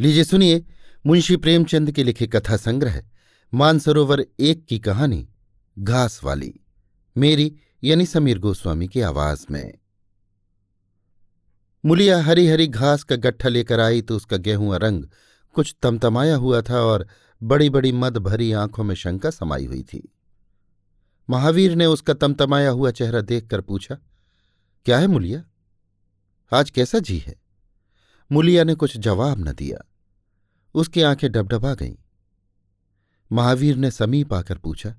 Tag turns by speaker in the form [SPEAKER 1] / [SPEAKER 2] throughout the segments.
[SPEAKER 1] लीजिए सुनिए मुंशी प्रेमचंद के लिखे कथा संग्रह, मानसरोवर एक की कहानी, घास वाली। मेरी यानी समीर गोस्वामी की आवाज़ में। मुलिया हरी हरी घास का गट्ठा लेकर आई तो उसका गेहूँ रंग कुछ तमतमाया हुआ था और बड़ी बड़ी मद भरी आँखों में शंका समाई हुई थी। महावीर ने उसका तमतमाया हुआ चेहरा देखकर पूछा, क्या है मुलिया? आज कैसा जी है? मुलिया ने कुछ जवाब न दिया। उसकी आँखें डबडबा गईं। महावीर ने समीप आकर पूछा,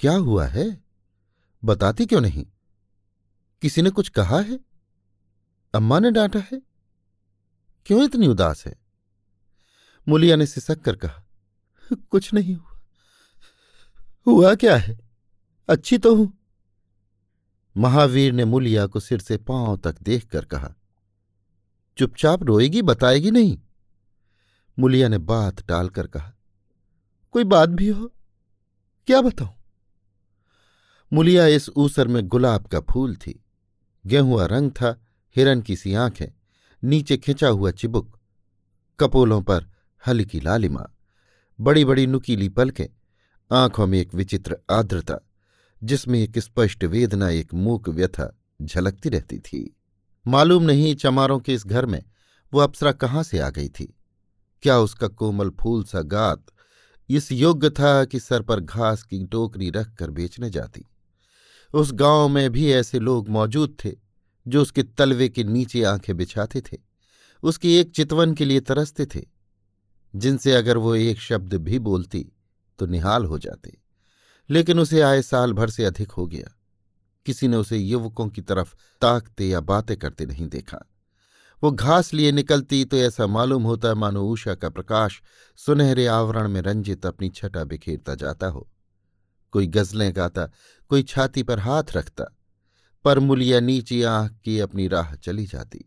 [SPEAKER 1] क्या हुआ है? बताती क्यों नहीं? किसी ने कुछ कहा है? अम्मा ने डांटा है? क्यों इतनी उदास है? मुलिया ने सिसक कर कहा, कुछ नहीं हुआ। हुआ क्या है? अच्छी तो हूँ। महावीर ने मुलिया को सिर से पाँव तक देखकर कहा, चुपचाप रोएगी, बताएगी नहीं? मुलिया ने बात टालकर कहा, कोई बात भी हो? क्या बताऊँ? मुलिया इस ऊसर में गुलाब का फूल थी। गेहुआ रंग था, हिरन की सी आँखें, नीचे खिंचा हुआ चिबुक, कपोलों पर हल्की लालिमा बड़ी बड़ी नुकीली पलकें, आँखों में एक विचित्र आर्द्रता, जिसमें एक स्पष्ट वेदना, एक मूक व्यथा झलकती रहती थी। मालूम नहीं चमारों के इस घर में वो अप्सरा कहाँ से आ गई थी। क्या उसका कोमल फूल सा गात इस योग्य था कि सर पर घास की टोकरी रखकर बेचने जाती। उस गाँव में भी ऐसे लोग मौजूद थे, जो उसके तलवे के नीचे आँखें बिछाते थे, उसकी एक चितवन के लिए तरसते थे, जिनसे अगर वो एक शब्द भी बोलती तो निहाल हो जाते। लेकिन उसे आए साल भर से अधिक हो गया। किसी ने उसे युवकों की तरफ़ ताकते या बातें करते नहीं देखा। वो घास लिए निकलती तो ऐसा मालूम होता मानो ऊषा का प्रकाश सुनहरे आवरण में रंजित अपनी छटा बिखेरता जाता हो। कोई गजलें गाता, कोई छाती पर हाथ रखता, पर मुलिया नीची आँख की अपनी राह चली जाती।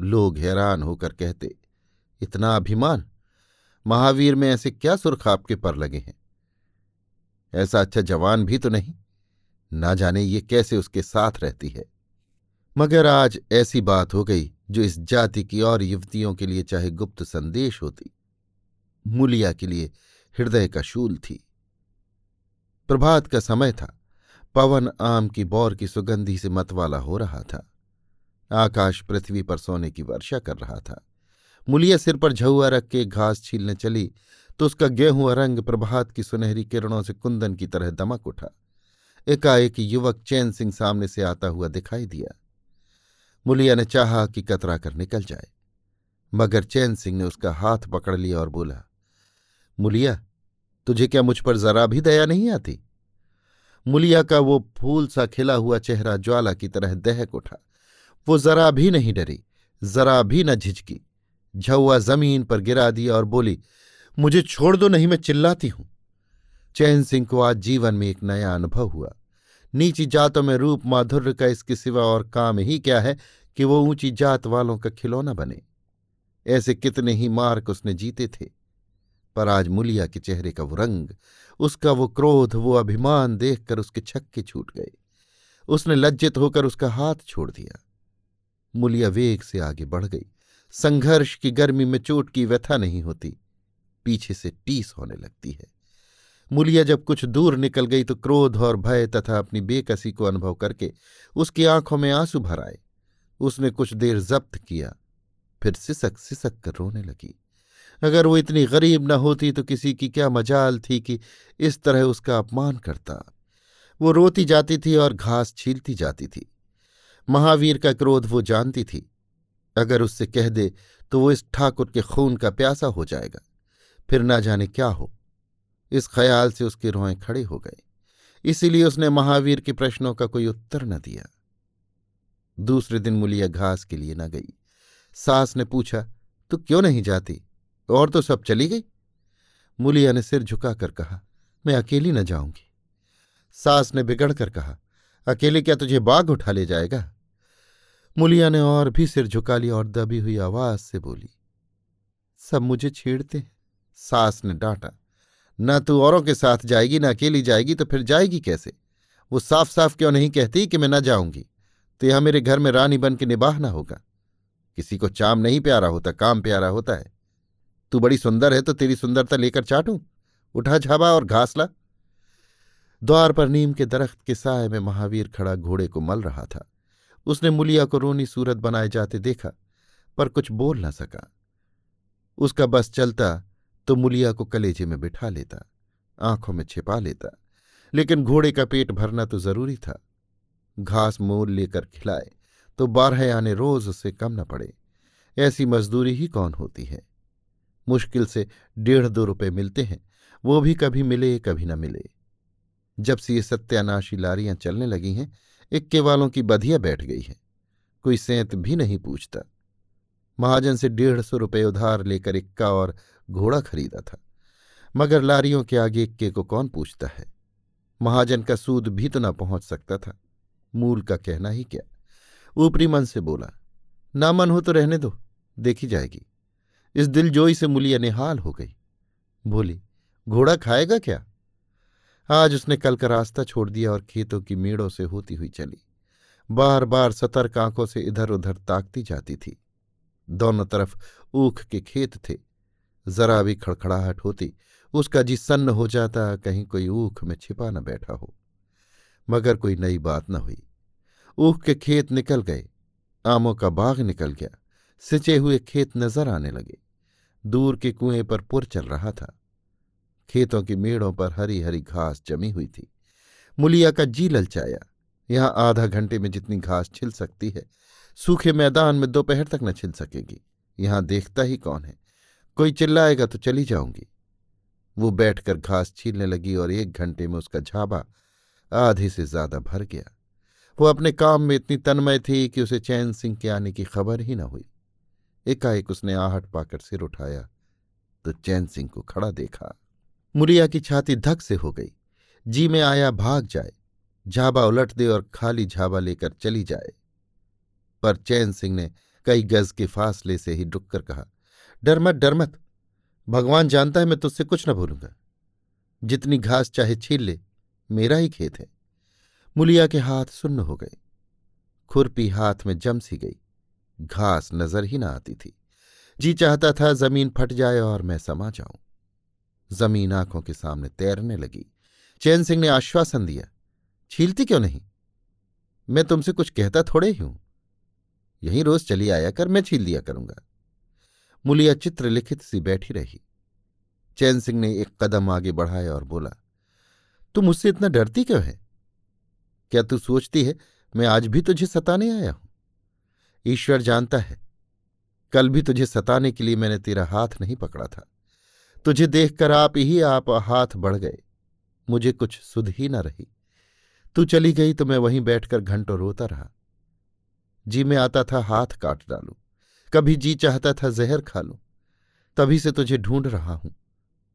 [SPEAKER 1] लोग हैरान होकर कहते, इतना अभिमान? महावीर में ऐसे क्या सुर्ख आपके पर लगे हैं? ऐसा अच्छा जवान भी तो नहीं। ना जाने ये कैसे उसके साथ रहती है। मगर आज ऐसी बात हो गई, जो इस जाति की और युवतियों के लिए चाहे गुप्त संदेश होती। मुलिया के लिए हृदय का शूल थी। प्रभात का समय था। पवन आम की बौर की सुगंधी से मतवाला हो रहा था। आकाश पृथ्वी पर सोने की वर्षा कर रहा था। मुलिया सिर पर झुआ रख के घास छीलने चली तो उसका गेहूँ रंग प्रभात की सुनहरी किरणों से कुंदन की तरह दमक उठा। एकाएक युवक चैन सिंह सामने से आता हुआ दिखाई दिया। मुलिया ने चाहा कि कतरा कर निकल जाए, मगर चैन सिंह ने उसका हाथ पकड़ लिया और बोला, मुलिया, तुझे क्या मुझ पर जरा भी दया नहीं आती? मुलिया का वो फूल सा खिला हुआ चेहरा ज्वाला की तरह दहक उठा। वो जरा भी नहीं डरी, जरा भी न झिझकी। झुआ ज़मीन पर गिरा दिया और बोली, मुझे छोड़ दो, नहीं मैं चिल्लाती हूँ। चैन सिंह को आज जीवन में एक नया अनुभव हुआ। नीची जातों में रूप माधुर्य का इसके सिवा और काम ही क्या है कि वो ऊँची जात वालों का खिलौना बने? ऐसे कितने ही मार्क उसने जीते थे। पर आज मुलिया के चेहरे का वो रंग, उसका वो क्रोध, वो अभिमान देखकर उसके छक्के छूट गए। उसने लज्जित होकर उसका हाथ छोड़ दिया। मुलिया वेग से आगे बढ़ गई। संघर्ष की गर्मी में चोट की व्यथा नहीं होती। पीछे से टीस होने लगती है। मुलिया जब कुछ दूर निकल गई तो क्रोध और भय तथा अपनी बेकसी को अनुभव करके उसकी आँखों में आँसू भर आए। उसने कुछ देर जब्त किया, फिर सिसक सिसक कर रोने लगी। अगर वो इतनी गरीब न होती तो किसी की क्या मजाल थी कि इस तरह उसका अपमान करता। वो रोती जाती थी और घास छीलती जाती थी। महावीर का क्रोध वो जानती थी। अगर उससे कह दे तो वो इस ठाकुर के खून का प्यासा हो जाएगा। फिर ना जाने क्या हो। इस ख्याल से उसके रोए खड़े हो गए इसीलिए उसने महावीर के प्रश्नों का कोई उत्तर न दिया। दूसरे दिन मुलिया घास के लिए न गई। सास ने पूछा, तू क्यों नहीं जाती? और तो सब चली गई? मुलिया ने सिर झुकाकर कहा, मैं अकेली न जाऊँगी। सास ने बिगड़ कर कहा, अकेले क्या तुझे बाघ उठा ले जाएगा? मुलिया ने और भी सिर झुका लिया और दबी हुई आवाज़ से बोली, सब मुझे छेड़ते हैं। सास ने डांटा न तू औरों के साथ जाएगी, न अकेली जाएगी तो फिर जाएगी कैसे? वो साफ़ साफ़ क्यों नहीं कहती कि मैं न जाऊँगी? तो यहाँ मेरे घर में रानी बन के निबाहना होगा। किसी को चाम नहीं प्यारा होता, काम प्यारा होता है। तू बड़ी सुंदर है तो तेरी सुंदरता लेकर चाटूं? उठा झाबा और घास ला। द्वार पर नीम के दरख्त के साय में महावीर खड़ा घोड़े को मल रहा था। उसने मुलिया को रोनी सूरत बनाए जाते देखा, पर कुछ बोल न सका। उसका बस चलता तो मुलिया को कलेजे में बिठा लेता, आँखों में छिपा लेता, लेकिन घोड़े का पेट भरना तो ज़रूरी था। घास मोल लेकर खिलाए तो बारह आने रोज उससे कम न पड़े, ऐसी मजदूरी ही कौन होती है? मुश्किल से डेढ़ दो रुपए मिलते हैं, वो भी कभी मिले, कभी न मिले। जब से ये सत्यानाशी लारियाँ चलने लगी हैं, इक्के वालों की बधिया बैठ गई है, कोई सेंत भी नहीं पूछता। महाजन से डेढ़ सौ रुपये उधार लेकर इक्का और घोड़ा खरीदा था। मगर लारियों के आगे इक्के को कौन पूछता है? महाजन का सूद भी तो न पहुँच सकता था। मूल का कहना ही क्या? ऊपरी मन से बोला, ना मन हो तो रहने दो, देखी जाएगी। इस दिलजोई से मुलिया निहाल हो गई। बोली, घोड़ा खाएगा क्या? आज उसने कल का रास्ता छोड़ दिया और खेतों की मेड़ों से होती हुई चली। बार बार सतर्क आँखों से इधर उधर ताकती जाती थी। दोनों तरफ़ ऊख के खेत थे। जरा भी खड़खड़ाहट होती, उसका जी सन्न हो जाता, कहीं कोई ऊख में छिपा न बैठा हो। मगर कोई नई बात न हुई। ऊख के खेत निकल गए, आमों का बाग निकल गया, सिंचे हुए खेत नज़र आने लगे। दूर के कुएँ पर पुर चल रहा था। खेतों की मेड़ों पर हरी हरी घास जमी हुई थी। मुलिया का जी ललचाया। यहाँ आधा घंटे में जितनी घास छिल सकती है, सूखे मैदान में दोपहर तक न छिल सकेगी। यहाँ देखता ही कौन है? कोई चिल्लाएगा तो चली जाऊँगी। वो बैठकर घास छीलने लगी और एक घंटे में उसका झाबा आधे से ज़्यादा भर गया। वो अपने काम में इतनी तन्मय थी कि उसे चैन सिंह के आने की खबर ही न हुई। एकाएक उसने आहट पाकर सिर उठाया तो चैन सिंह को खड़ा देखा। मुरिया की छाती धक से हो गई। जी में आया भाग जाए। झाबा उलट दे और खाली झाबा लेकर चली जाए। पर चैन सिंह ने कई गज के फासले से ही डुककर कहा डर मत डर मत। भगवान जानता है मैं तुझसे कुछ न भूलूँगा। जितनी घास चाहे छील ले, मेरा ही खेत है। मुलिया के हाथ सुन्न हो गए। खुरपी हाथ में जम सी गई। घास नज़र ही न आती थी। जी चाहता था ज़मीन फट जाए और मैं समा जाऊँ। ज़मीन आँखों के सामने तैरने लगी। चैन सिंह ने आश्वासन दिया, छीलती क्यों नहीं? मैं तुमसे कुछ कहता थोड़े ही हूँ। यही रोज चली आया कर, मैं छील दिया करूँगा। मुलिया चित्र लिखित सी बैठी रही। चैन सिंह ने एक कदम आगे बढ़ाया और बोला तू मुझसे इतना डरती क्यों है? क्या तू सोचती है मैं आज भी तुझे सताने आया हूँ? ईश्वर जानता है, कल भी तुझे सताने के लिए मैंने तेरा हाथ नहीं पकड़ा था। तुझे देखकर आप ही आप हाथ बढ़ गए, मुझे कुछ सुध ही न रही। तू चली गई तो मैं वहीं बैठकर घंटों रोता रहा। जी में आता था हाथ काट डालू। कभी जी चाहता था जहर खा लूँ, तभी से तुझे ढूंढ रहा हूँ।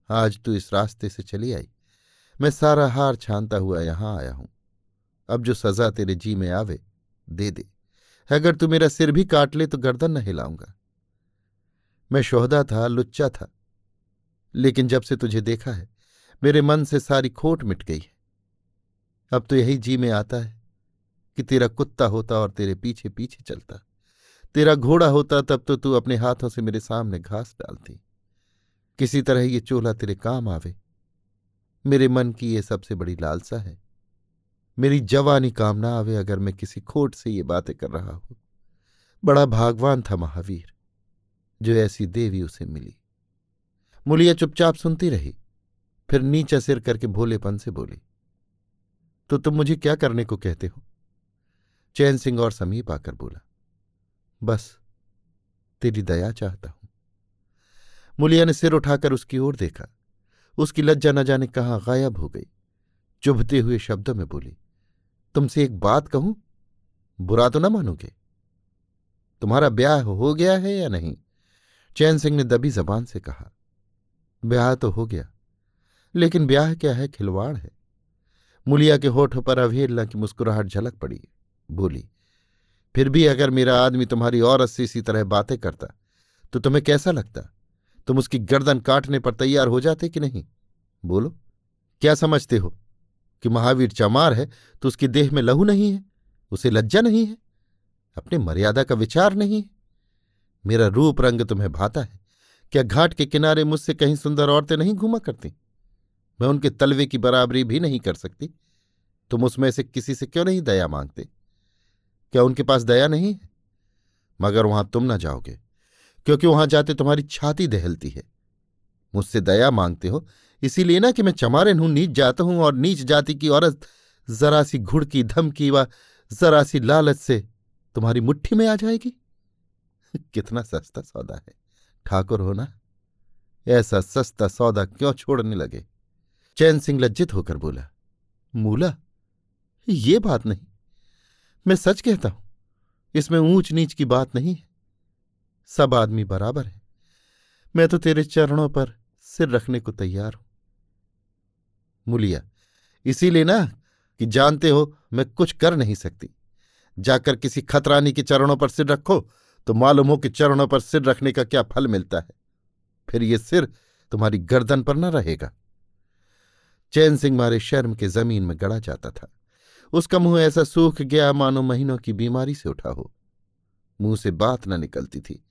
[SPEAKER 1] आज तू इस रास्ते से चली आई। मैं सारा हार छानता हुआ यहाँ आया हूँ। अब जो सजा तेरे जी में आवे, दे दे। अगर तू मेरा सिर भी काट ले तो गर्दन न हिलाऊँगा। मैं शोहदा था, लुच्चा था, लेकिन जब से तुझे देखा है, मेरे मन से सारी खोट मिट गई है। अब तो यही जी में आता है कि तेरा कुत्ता होता और तेरे पीछे पीछे चलता। तेरा घोड़ा होता तब तो तू अपने हाथों से मेरे सामने घास डालती। किसी तरह ये चोला तेरे काम आवे। मेरे मन की ये सबसे बड़ी लालसा है। मेरी जवानी काम ना आवे अगर मैं किसी खोट से ये बातें कर रहा हूँ। बड़ा भागवान था महावीर, जो ऐसी देवी उसे मिली। मुलिया चुपचाप सुनती रही, फिर नीचा सिर करके भोलेपन से बोली तो तुम मुझे क्या करने को कहते हो? चैन सिंह और समीप आकर बोला बस, तेरी दया चाहता हूँ। मुलिया ने सिर उठाकर उसकी ओर देखा। उसकी लज्जा न जाने कहाँ गायब हो गई। चुभते हुए शब्दों में बोली, तुमसे एक बात कहूँ? बुरा तो ना मानोगे? तुम्हारा ब्याह हो गया है या नहीं? चैन सिंह ने दबी जबान से कहा, ब्याह तो हो गया, लेकिन ब्याह क्या है? खिलवाड़ है। मुलिया के होठों पर अवहेलना की मुस्कुराहट झलक पड़ी। बोली फिर भी अगर मेरा आदमी तुम्हारी और से इसी तरह बातें करता तो तुम्हें कैसा लगता? तुम उसकी गर्दन काटने पर तैयार हो जाते कि नहीं? बोलो, क्या समझते हो कि महावीर चमार है तो उसकी देह में लहू नहीं है? उसे लज्जा नहीं है? अपने मर्यादा का विचार नहीं है? मेरा रूप रंग तुम्हें भाता है। क्या घाट के किनारे मुझसे कहीं सुंदर औरतें नहीं घूमा करती? मैं उनके तलवे की बराबरी भी नहीं कर सकती। तुम उसमें से किसी से क्यों नहीं दया मांगते? क्या उनके पास दया नहीं? है मगर वहाँ तुम ना जाओगे, क्योंकि वहाँ जाते तुम्हारी छाती दहलती है। मुझसे दया मांगते हो, इसीलिए ना कि मैं चमारन हूँ, नीच जाता हूँ और नीच जाति की औरत जरा सी घुड़की धमकी व जरा सी लालच से तुम्हारी मुट्ठी में आ जाएगी। कितना सस्ता सौदा है। ठाकुर हो ना? ऐसा सस्ता सौदा क्यों छोड़ने लगे? चैन सिंह लज्जित होकर बोला, मूला, ये बात नहीं। मैं सच कहता हूँ, इसमें ऊंच नीच की बात नहीं है। सब आदमी बराबर है। मैं तो तेरे चरणों पर सिर रखने को तैयार हूँ। मुलिया, इसीलिए ना कि जानते हो मैं कुछ कर नहीं सकती। जाकर किसी खतरानी के चरणों पर सिर रखो तो मालूम हो कि चरणों पर सिर रखने का क्या फल मिलता है। फिर ये सिर तुम्हारी गर्दन पर न रहेगा। चैन सिंह मारे शर्म के ज़मीन में गड़ा जाता था। उसका मुँह ऐसा सूख गया मानो महीनों की बीमारी से उठा हो। मुँह से बात न निकलती थी।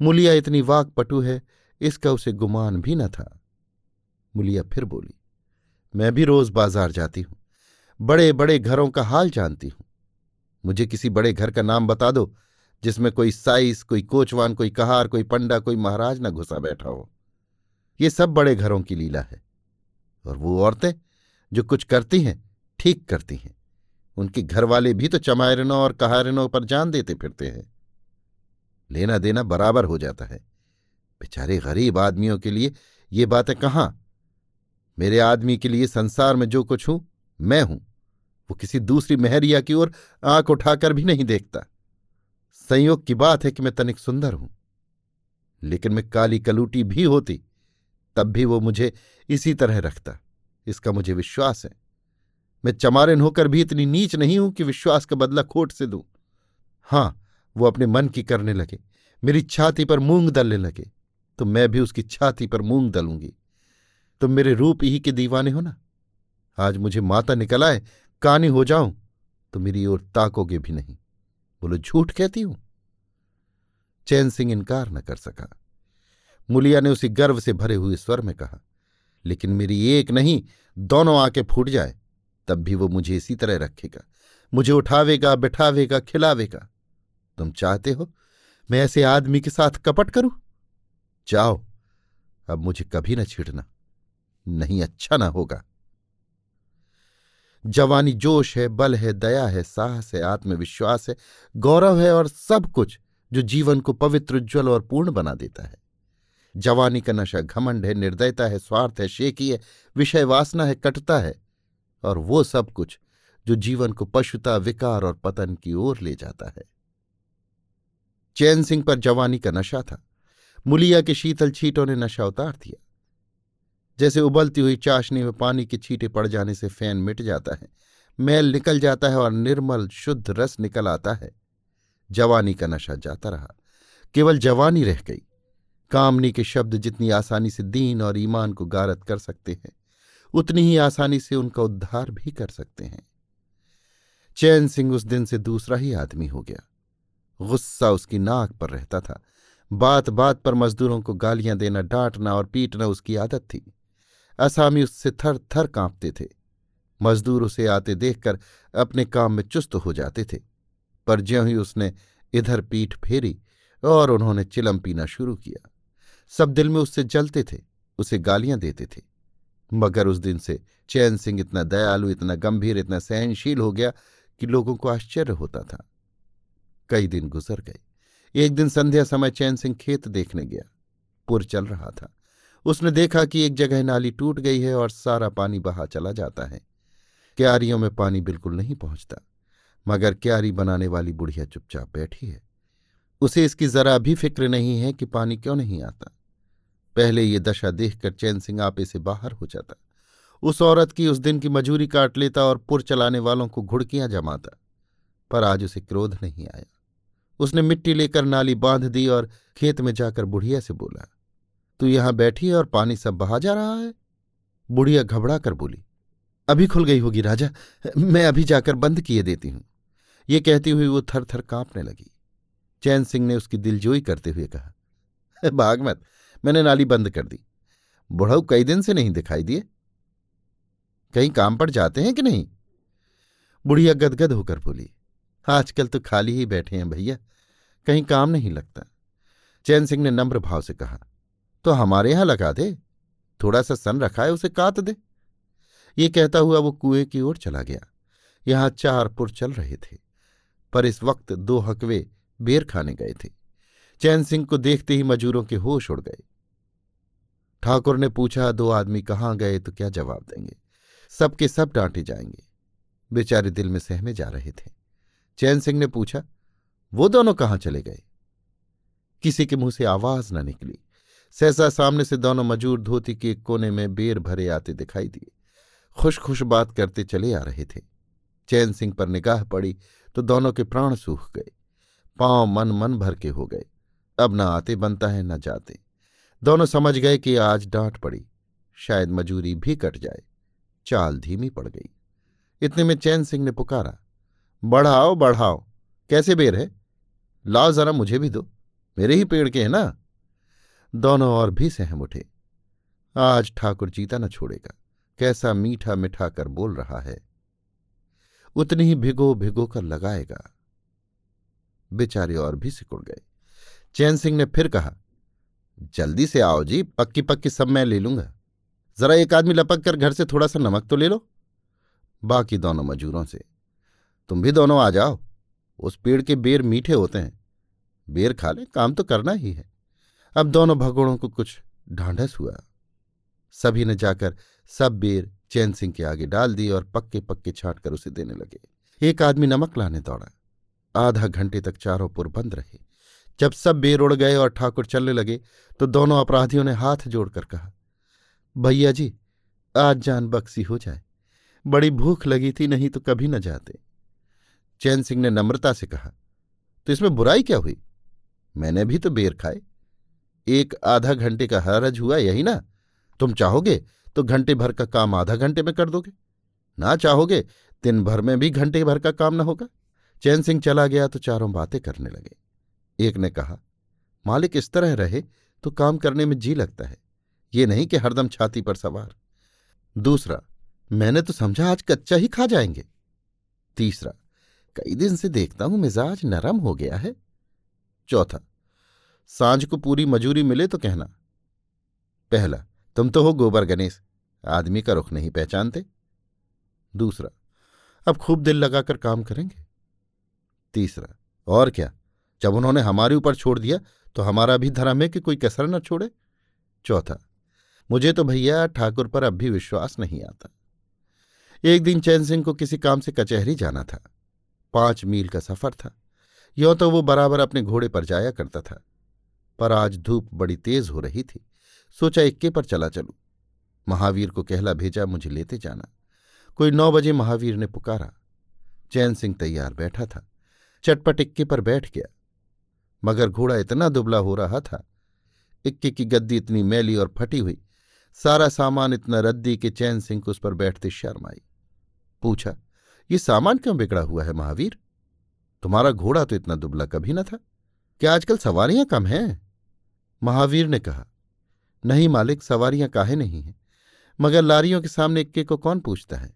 [SPEAKER 1] मुलिया इतनी वाक पटु है, इसका उसे गुमान भी न था। मुलिया फिर बोली, मैं भी रोज बाज़ार जाती हूँ। बड़े बड़े घरों का हाल जानती हूँ। मुझे किसी बड़े घर का नाम बता दो, जिसमें कोई साइस, कोई कोचवान, कोई कहार, कोई पंडा, कोई महाराज न घुसा बैठा हो। ये सब बड़े घरों की लीला है। और वो औरतें, जो कुछ करती हैं, ठीक करती हैं। उनके घर वाले भी तो चमायरनों और कहारिनों पर जान देते फिरते हैं। लेना देना बराबर हो जाता है। बेचारे गरीब आदमियों के लिए ये बातें कहाँ? मेरे आदमी के लिए संसार में जो कुछ हूँ, मैं हूँ। वो किसी दूसरी महरिया की ओर आँख उठाकर भी नहीं देखता। संयोग की बात है कि मैं तनिक सुंदर हूँ। लेकिन मैं काली कलूटी भी होती, तब भी वो मुझे इसी तरह रखता। इसका मुझे विश्वास है। मैं चमारिन होकर भी इतनी नीच नहीं हूँ कि विश्वास का बदला खोट से दूँ। हाँ, वो अपने मन की करने लगे, मेरी छाती पर मूंग दलने लगे तो मैं भी उसकी छाती पर मूंग दलूँगी। तुम मेरे रूप ही के दीवाने हो ना? आज मुझे माता निकल आए, कानी हो जाऊँ तो मेरी ओर ताकोगे भी नहीं। बोलो, झूठ कहती हूँ? चैन सिंह इनकार न कर सका। मुलिया ने उसी गर्व से भरे हुए स्वर में कहा, लेकिन मेरी एक नहीं, दोनों आके फूट जाए। तब भी वो मुझे इसी तरह रखेगा। मुझे उठावेगा, बिठावेगा, खिलावेगा। तुम चाहते हो मैं ऐसे आदमी के साथ कपट करूँ? जाओ, अब मुझे कभी न छिड़ना। नहीं अच्छा ना होगा। जवानी जोश है, बल है, दया है, साहस है, आत्मविश्वास है, गौरव है और सब कुछ जो जीवन को पवित्र, उज्ज्वल और पूर्ण बना देता है। जवानी का नशा घमंड है, निर्दयता है, स्वार्थ है, शेकी है, विषय वासना है, कटता है। और वो सब कुछ जो जीवन को पशुता, विकार और पतन की ओर ले जाता है। चैन सिंह पर जवानी का नशा था। मुलिया के शीतल छीटों ने नशा उतार दिया। जैसे उबलती हुई चाशनी में पानी के छींटे पड़ जाने से फ़ैन मिट जाता है, मैल निकल जाता है और निर्मल, शुद्ध रस निकल आता है। जवानी का नशा जाता रहा। केवल जवानी रह गई। कामनी के शब्द जितनी आसानी से दीन और ईमान को गारत कर सकते हैं। उतनी ही आसानी से उनका उद्धार भी कर सकते हैं। चैन सिंह उस दिन से दूसरा ही आदमी हो गया। गुस्सा उसकी नाक पर रहता था। बात बात पर मजदूरों को गालियाँ देना, डांटना और पीटना उसकी आदत थी। असामी उससे थर थर कांपते थे। मजदूर उसे आते देखकर अपने काम में चुस्त हो जाते थे। पर ज्यों ही उसने इधर पीठ फेरी और उन्होंने चिलम पीना शुरू किया। सब दिल में उससे जलते थे, उसे गालियाँ देते थे। मगर उस दिन से चैन सिंह इतना दयालु, इतना गंभीर, इतना सहनशील हो गया कि लोगों को आश्चर्य होता था। कई दिन गुजर गए। एक दिन संध्या समय चैन सिंह खेत देखने गया। पुर चल रहा था। उसने देखा कि एक जगह नाली टूट गई है और सारा पानी बहा चला जाता है। क्यारियों में पानी बिल्कुल नहीं पहुँचता, मगर क्यारी बनाने वाली बुढ़िया चुपचाप बैठी है। उसे इसकी जरा भी फ़िक्र नहीं है कि पानी क्यों नहीं आता। पहले ये दशा देखकर चैन सिंह आपे से बाहर हो जाता। उस औरत की उस दिन की मजूरी काट लेता और पुर चलाने वालों को घुड़कियाँ जमाता, पर आज उसे क्रोध नहीं आया। उसने मिट्टी लेकर नाली बाँध दी और खेत में जाकर बुढ़िया से बोला, तू यहाँ बैठी है और पानी सब बहा जा रहा है? बुढ़िया घबरा कर बोली, अभी खुल गई होगी राजा, मैं अभी जाकर बंद किए देती हूँ। ये कहती हुई वो थर थर कांपने लगी। चैन सिंह ने उसकी दिलजोई करते हुए कहा भागमत मैंने नाली बंद कर दी। बुढ़ऊ कई दिन से नहीं दिखाई दिए। कहीं काम पर जाते हैं कि नहीं? बुढ़िया गदगद होकर बोली, आजकल तो खाली ही बैठे हैं भैया, कहीं काम नहीं लगता। चैन सिंह ने नम्र भाव से कहा तो हमारे यहाँ लगा दे थोड़ा सा सन रखा है, उसे काट दे। ये कहता हुआ वो कुएँ की ओर चला गया। यहाँ चार पुर चल रहे थे, पर इस वक्त दो हकवे बेर खाने गए थे। चैन सिंह को देखते ही मजूरों के होश उड़ गए। ठाकुर ने पूछा, दो आदमी कहाँ गए तो क्या जवाब देंगे? सबके सब डांटे जाएँगे। बेचारे दिल में सहमे जा रहे थे। चैन सिंह ने पूछा, वो दोनों कहाँ चले गए? किसी के मुँह से आवाज़ न निकली। सहसा सामने से दोनों मजूर धोती के कोने में बेर भरे आते दिखाई दिए। खुश खुश बात करते चले आ रहे थे। चैन सिंह पर निगाह पड़ी तो दोनों के प्राण सूख गए। पाँव मन मन भर के हो गए। अब न आते बनता है, न जाते। दोनों समझ गए कि आज डांट पड़ी। शायद मजूरी भी कट जाए। चाल धीमी पड़ गई। इतने में चैन सिंह ने पुकारा, बढ़ाओ बढ़ाओ। कैसे बेर है? लाओ जरा मुझे भी दो। मेरे ही पेड़ के हैं ना? दोनों और भी सहम उठे। आज ठाकुर जीता न छोड़ेगा। कैसा मीठा मिठा कर बोल रहा है। उतनी ही भिगो भिगो कर लगाएगा। बेचारे और भी सिकुड़ गए। चैन सिंह ने फिर कहा जल्दी से आओ जी पक्की पक्की सब मैं ले लूँगा। जरा एक आदमी लपक कर घर से थोड़ा सा नमक तो ले लो। बाकी दोनों मजूरों से। तुम भी दोनों आ जाओ। उस पेड़ के बेर मीठे होते हैं। बेर खा ले, काम तो करना ही है। अब दोनों भगोड़ों को कुछ ढांढस हुआ। सभी ने जाकर सब बेर चैन सिंह के आगे डाल दिए और पक्के पक्के छाट कर उसे देने लगे। एक आदमी नमक लाने दौड़ा। आधा घंटे तक चारों पुर बंद रहे। जब सब बेर उड़ गए और ठाकुर चलने लगे तो दोनों अपराधियों ने हाथ जोड़कर कहा, भैया जी, आज जान बक्सी हो जाए। बड़ी भूख लगी थी, नहीं तो कभी न जाते। चैन सिंह ने नम्रता से कहा तो इसमें बुराई क्या हुई? मैंने भी तो बेर खाए। एक आधा घंटे का हरज हुआ, यही ना? तुम चाहोगे तो घंटे भर का काम आधा घंटे में कर दोगे? ना चाहोगे, दिन भर में भी घंटे भर का काम ना होगा? चैन सिंह चला गया तो चारों बातें करने लगे। एक ने कहा, मालिक इस तरह रहे तो काम करने में जी लगता है। ये नहीं कि हरदम छाती पर सवार। दूसरा, मैंने तो समझा आज कच्चा ही खा जाएँगे। तीसरा, कई दिन से देखता हूँ मिजाज नरम हो गया है। चौथा, साँझ को पूरी मजूरी मिले तो कहना, पहला, तुम तो हो गोबर गणेश, आदमी का रुख नहीं पहचानते। दूसरा, अब खूब दिल लगाकर काम करेंगे। तीसरा, और क्या? जब उन्होंने हमारे ऊपर छोड़ दिया तो हमारा भी धर्म है कि कोई कसर न छोड़े। चौथा, मुझे तो भैया ठाकुर पर अब भी विश्वास नहीं आता। एक दिन चैन सिंह को किसी काम से कचहरी जाना था। पाँच मील का सफ़र था। यों तो वो बराबर अपने घोड़े पर जाया करता था। पर आज धूप बड़ी तेज हो रही थी। सोचा इक्के पर चला चलूँ। महावीर को कहला भेजा मुझे लेते जाना। कोई नौ बजे महावीर ने पुकारा। चैन सिंह तैयार बैठा था। चटपट इक्के पर बैठ गया। मगर घोड़ा इतना दुबला हो रहा था। इक्के की गद्दी इतनी मैली और फटी हुई। सारा सामान इतना रद्दी कि चैन सिंह को उस पर बैठते शर्म आई। पूछा, ये सामान क्यों बिगड़ा हुआ है महावीर? तुम्हारा घोड़ा तो इतना दुबला कभी न था। क्या आजकल सवारियाँ कम हैं? महावीर ने कहा, नहीं मालिक, सवारियाँ काहे नहीं हैं। मगर लारियों के सामने इक्के को कौन पूछता है?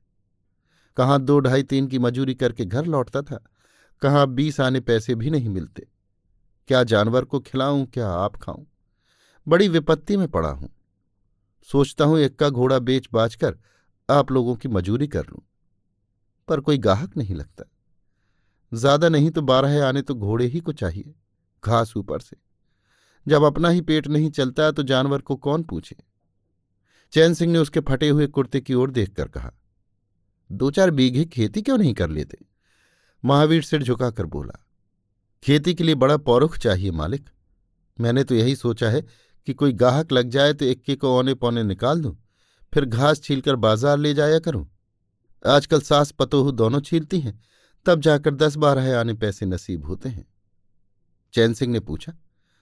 [SPEAKER 1] कहाँ दो ढाई तीन की मजूरी करके घर लौटता था, कहाँ बीस आने पैसे भी नहीं मिलते। क्या जानवर को खिलाऊं, क्या आप खाऊं? बड़ी विपत्ति में पड़ा हूँ। सोचता हूँ इक्का घोड़ा बेच बाच कर आप लोगों की मजूरी कर लूँ। पर कोई गाहक नहीं लगता। ज़्यादा नहीं तो बारह आने तो घोड़े ही को चाहिए, घास ऊपर से। जब अपना ही पेट नहीं चलता तो जानवर को कौन पूछे? चैन सिंह ने उसके फटे हुए कुर्ते की ओर देखकर कहा, दो चार बीघे खेती क्यों नहीं कर लेते? महावीर सिर झुकाकर बोला खेती के लिए बड़ा पौरुख चाहिए, मालिक। मैंने तो यही सोचा है कि कोई गाहक लग जाए तो इक्के को औने पौने निकाल दूँ, फिर घास छीलकर बाज़ार ले जाया करूँ। आजकल सास पतोह दोनों छीलती हैं, तब जाकर दस बारह आने पैसे नसीब होते हैं। चैन सिंह ने पूछा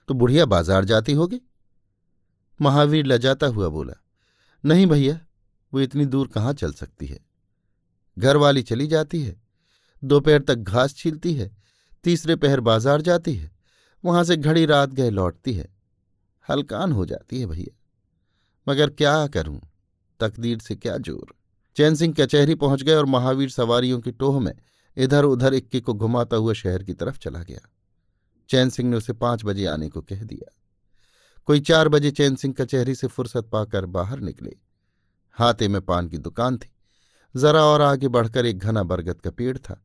[SPEAKER 1] तो बुढ़िया बाज़ार जाती होगी? महावीर लजाता हुआ बोला, नहीं भैया, वो इतनी दूर कहाँ चल सकती है? घर वाली चली जाती है, दोपहर तक घास छीलती है तीसरे पहर बाज़ार जाती है। वहाँ से घड़ी रात गए लौटती है। हलकान हो जाती है भैया। मगर क्या करूँ? तकदीर से क्या ज़ोर? चैन सिंह कचहरी पहुँच गए और महावीर सवारियों की टोह में इधर उधर इक्के को घुमाता हुआ शहर की तरफ़ चला गया। चैन सिंह ने उसे पाँच बजे आने को कह दिया। कोई चार बजे चैन सिंह कचहरी से फुर्सत पाकर बाहर निकले। हाथे में पान की दुकान थी। जरा और आगे बढ़कर एक घना बरगद का पेड़ था।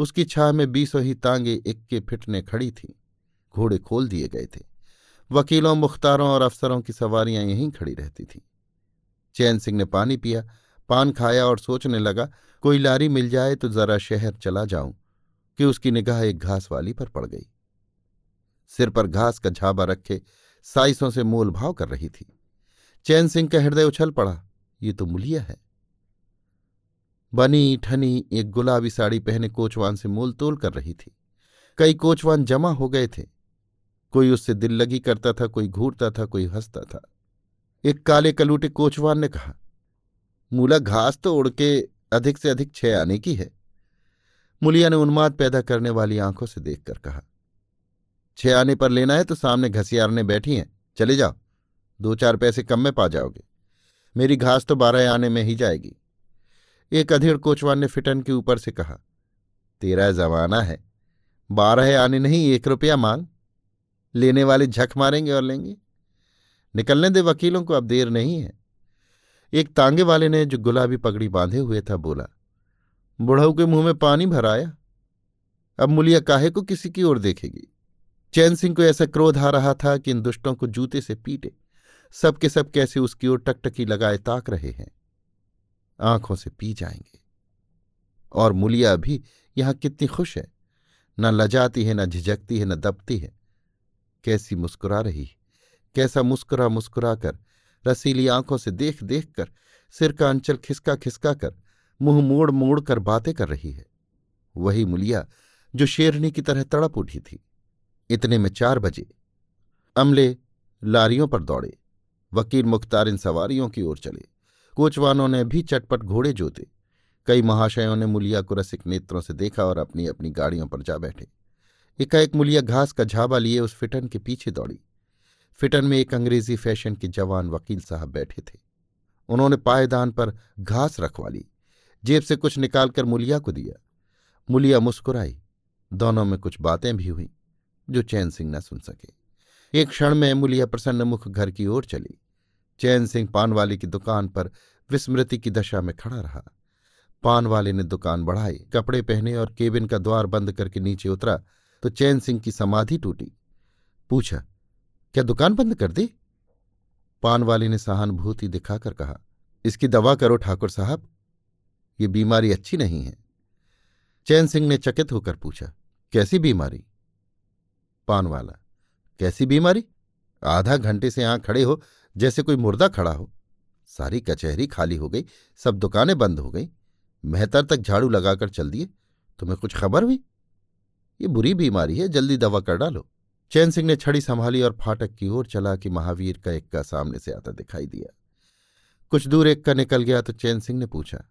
[SPEAKER 1] उसकी छाह में बीसों ही तांगे इक्के फिटने खड़ी थीं। घोड़े खोल दिए गए थे। वकीलों, मुख्तारों और अफसरों की सवारियाँ यहीं खड़ी रहती थीं। चैन सिंह ने पानी पिया, पान खाया और सोचने लगा, कोई लारी मिल जाए तो जरा शहर चला जाऊँ, कि उसकी निगाह एक घास वाली पर पड़ गई। सिर पर घास का झाबा रखे साइसों से मोल भाव कर रही थी। चैन सिंह का हृदय उछल पड़ा, ये तो मुलिया है। बनी ठनी एक गुलाबी साड़ी पहने कोचवान से मोल तोल कर रही थी। कई कोचवान जमा हो गए थे। कोई उससे दिल लगी करता था, कोई घूरता था, कोई हंसता था। एक काले कलूटे कोचवान ने कहा, मूला घास तो उड़ के अधिक से अधिक छह आने की है। मुलिया ने उन्माद पैदा करने वाली आँखों से देखकर कहा, छह आने पर लेना है तो सामने घसियारने बैठी हैं। चले जाओ। दो चार पैसे कम में पा जाओगे। मेरी घास तो बारह आने में ही जाएगी। एक अधेड़ कोचवान ने फिटन के ऊपर से कहा, तेरा जमाना है। बारह आने नहीं, एक रुपया मांग। लेने वाले झक मारेंगे और लेंगे। निकलने दे वकीलों को, अब देर नहीं है। एक तांगे वाले ने जो गुलाबी पगड़ी बांधे हुए था, बोला, बुढ़ऊ के मुँह में पानी भराया अब मुलिया काहे को किसी की ओर देखेगी? चैन सिंह को ऐसा क्रोध आ रहा था कि इन दुष्टों को जूते से पीटे। सबके सब कैसे उसकी ओर टकटकी लगाए ताक रहे हैं। आँखों से पी जाएँगे। और मुलिया भी यहाँ कितनी खुश है। न लजाती है, न झिझकती है, न दबती है। कैसी मुस्कुरा रही है। कैसा मुस्कुरा मुस्कुरा कर, रसीली आँखों से देख देख कर, सिर का अंचल खिसका खिसका कर, मुँह मोड़ मोड़ कर बातें कर रही है। वही मुलिया जो शेरनी की तरह तड़प उठी थी। इतने में चार बजे। अमले, लारियों पर दौड़े। वकील मुख्तार इन सवारियों की ओर चले। कोचवानों ने भी चटपट घोड़े जोते। कई महाशयों ने मुलिया को रसिक नेत्रों से देखा और अपनी अपनी गाड़ियों पर जा बैठे। एकाएक मुलिया घास का झाबा लिए उस फिटन के पीछे दौड़ी। फिटन में एक अंग्रेज़ी फ़ैशन के जवान वकील साहब बैठे थे। उन्होंने पायदान पर घास रखवा ली। जेब से कुछ निकालकर मुलिया को दिया। मुलिया मुस्कुराई। दोनों में कुछ बातें भी हुई, जो चैन सिंह न सुन सके। एक क्षण में मुलिया प्रसन्न मुख घर की ओर चली। चैन सिंह पानवाले की दुकान पर विस्मृति की दशा में खड़ा रहा। पान वाले ने दुकान बढ़ाई, कपड़े पहने और केबिन का द्वार बंद करके नीचे उतरा तो चैन सिंह की समाधि टूटी। पूछा, क्या दुकान बंद कर दी? पान वाले ने सहानुभूति दिखाकर कहा, इसकी दवा करो ठाकुर साहब, ये बीमारी अच्छी नहीं है। चैन सिंह ने चकित होकर पूछा, कैसी बीमारी? पान वाला कैसी बीमारी? आधा घंटे से यहाँ खड़े हो जैसे कोई मुर्दा खड़ा हो। सारी कचहरी खाली हो गई, सब दुकानें बंद हो गई। मेहतर तक झाड़ू लगाकर चल दिए। तुम्हें कुछ खबर हुई? ये बुरी बीमारी है, जल्दी दवा कर डालो। चैन सिंह ने छड़ी संभाली और फाटक की ओर चला कि महावीर का इक्का सामने से आता दिखाई दिया। कुछ दूर एक का निकल गया तो चैन सिंह ने पूछा,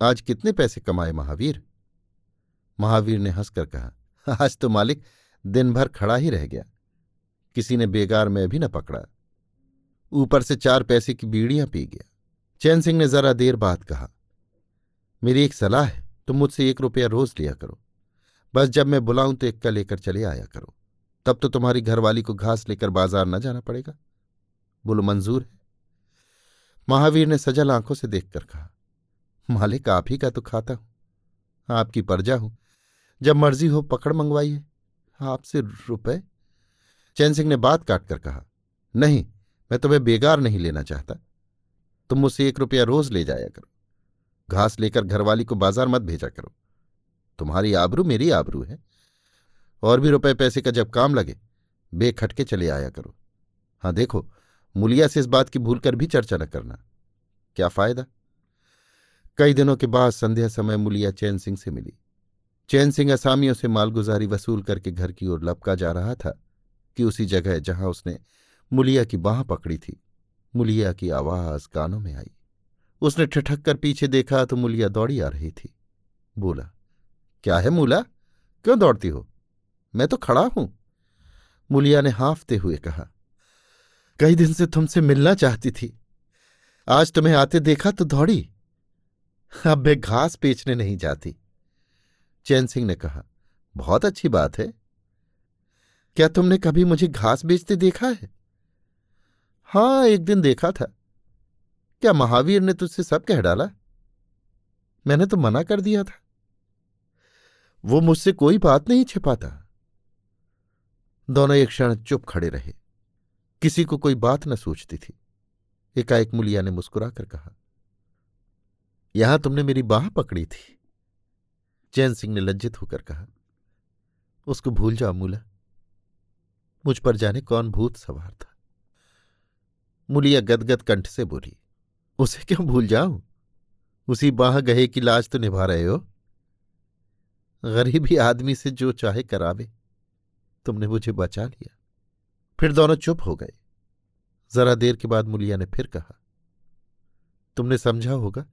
[SPEAKER 1] आज कितने पैसे कमाए महावीर? महावीर ने हंसकर कहा, आज तो मालिक दिन भर खड़ा ही रह गया। किसी ने बेगार में भी न पकड़ा। ऊपर से चार पैसे की बीड़ियाँ पी गया। चैन सिंह ने जरा देर बाद कहा, मेरी एक सलाह है, तुम मुझसे एक रुपया रोज लिया करो। बस जब मैं बुलाऊं तो इक्का लेकर चले आया करो। तब तो तुम्हारी घरवाली को घास लेकर बाज़ार न जाना पड़ेगा बोलो, मंजूर है महावीर ने सजल आँखों से देखकर कहा, मालिक, आप ही का तो खाता हूँ। आपकी परजा हूँ। जब मर्ज़ी हो, पकड़ मंगवाइए। आपसे रुपए चैन सिंह ने बात काटकर कहा, नहीं मैं तुम्हें बेगार नहीं लेना चाहता। तुम मुझसे एक रुपया रोज ले जाया करो। घास लेकर घरवाली को बाज़ार मत भेजा करो। तुम्हारी आबरू मेरी आबरू है। और भी रुपए पैसे का जब काम लगे, बेखटके चले आया करो। हाँ देखो, मुलिया से इस बात की भूल कर भी चर्चा न करना। क्या फ़ायदा? कई दिनों के बाद संध्या समय मुलिया चैन सिंह से मिली। चैन सिंह असामियों से मालगुजारी वसूल करके घर की ओर लपका जा रहा था कि उसी जगह जहाँ उसने मुलिया की बाह पकड़ी थी। मुलिया की आवाज़ कानों में आई। उसने ठिठक कर पीछे देखा तो मुलिया दौड़ी आ रही थी। बोला, क्या है मूला? क्यों दौड़ती हो? मैं तो खड़ा हूँ। मुलिया ने हाफते हुए कहा, कई दिन से तुमसे मिलना चाहती थी। आज तुम्हें आते देखा तो दौड़ी। अब मैं घास बेचने नहीं जाती। चैन सिंह ने कहा, बहुत अच्छी बात है। क्या तुमने कभी मुझे घास बेचते देखा है? हाँ, एक दिन देखा था। क्या महावीर ने तुझसे सब कह डाला? मैंने तो मना कर दिया था। वो मुझसे कोई बात नहीं छिपाता। दोनों एक क्षण चुप खड़े रहे। किसी को कोई बात न सोचती थी। एकाएक मुलिया ने मुस्कुराकर कहा, यहाँ तुमने मेरी बाह पकड़ी थी। चैन सिंह ने लज्जित होकर कहा, उसको भूल जाओ, मूला। मुझ पर जाने कौन भूत सवार था? मुलिया गदगद कंठ से बोली, उसे क्यों भूल जाऊँ? उसी बाह गहे की लाज तो निभा रहे हो। गरीबी आदमी से जो चाहे करावे। तुमने मुझे बचा लिया। फिर दोनों चुप हो गए। जरा देर के बाद मुलिया ने फिर कहा, तुमने समझा होगा,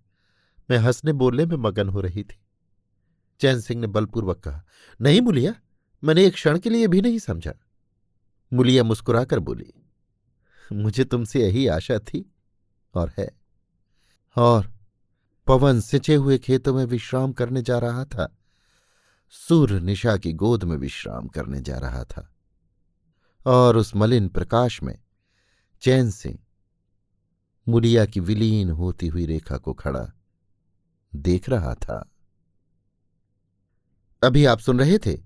[SPEAKER 1] मैं हंसने बोलने में मगन हो रही थी। चैन सिंह ने बलपूर्वक कहा, नहीं मुलिया, मैंने एक क्षण के लिए भी नहीं समझा। मुलिया मुस्कुराकर बोली मुझे तुमसे यही आशा थी और है। और पवन सिंचे हुए खेतों में विश्राम करने जा रहा था। सूर्य निशा की गोद में विश्राम करने जा रहा था। और उस मलिन प्रकाश में चैन सिंह मुलिया की विलीन होती हुई रेखा को खड़ा देख रहा था। अभी आप सुन रहे थे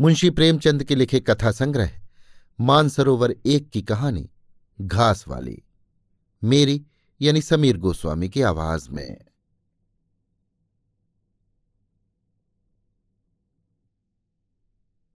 [SPEAKER 1] मुंशी प्रेमचंद के लिखे कथा संग्रह मानसरोवर एक की कहानी। घास वाली मेरी यानी समीर गोस्वामी की आवाज़ में।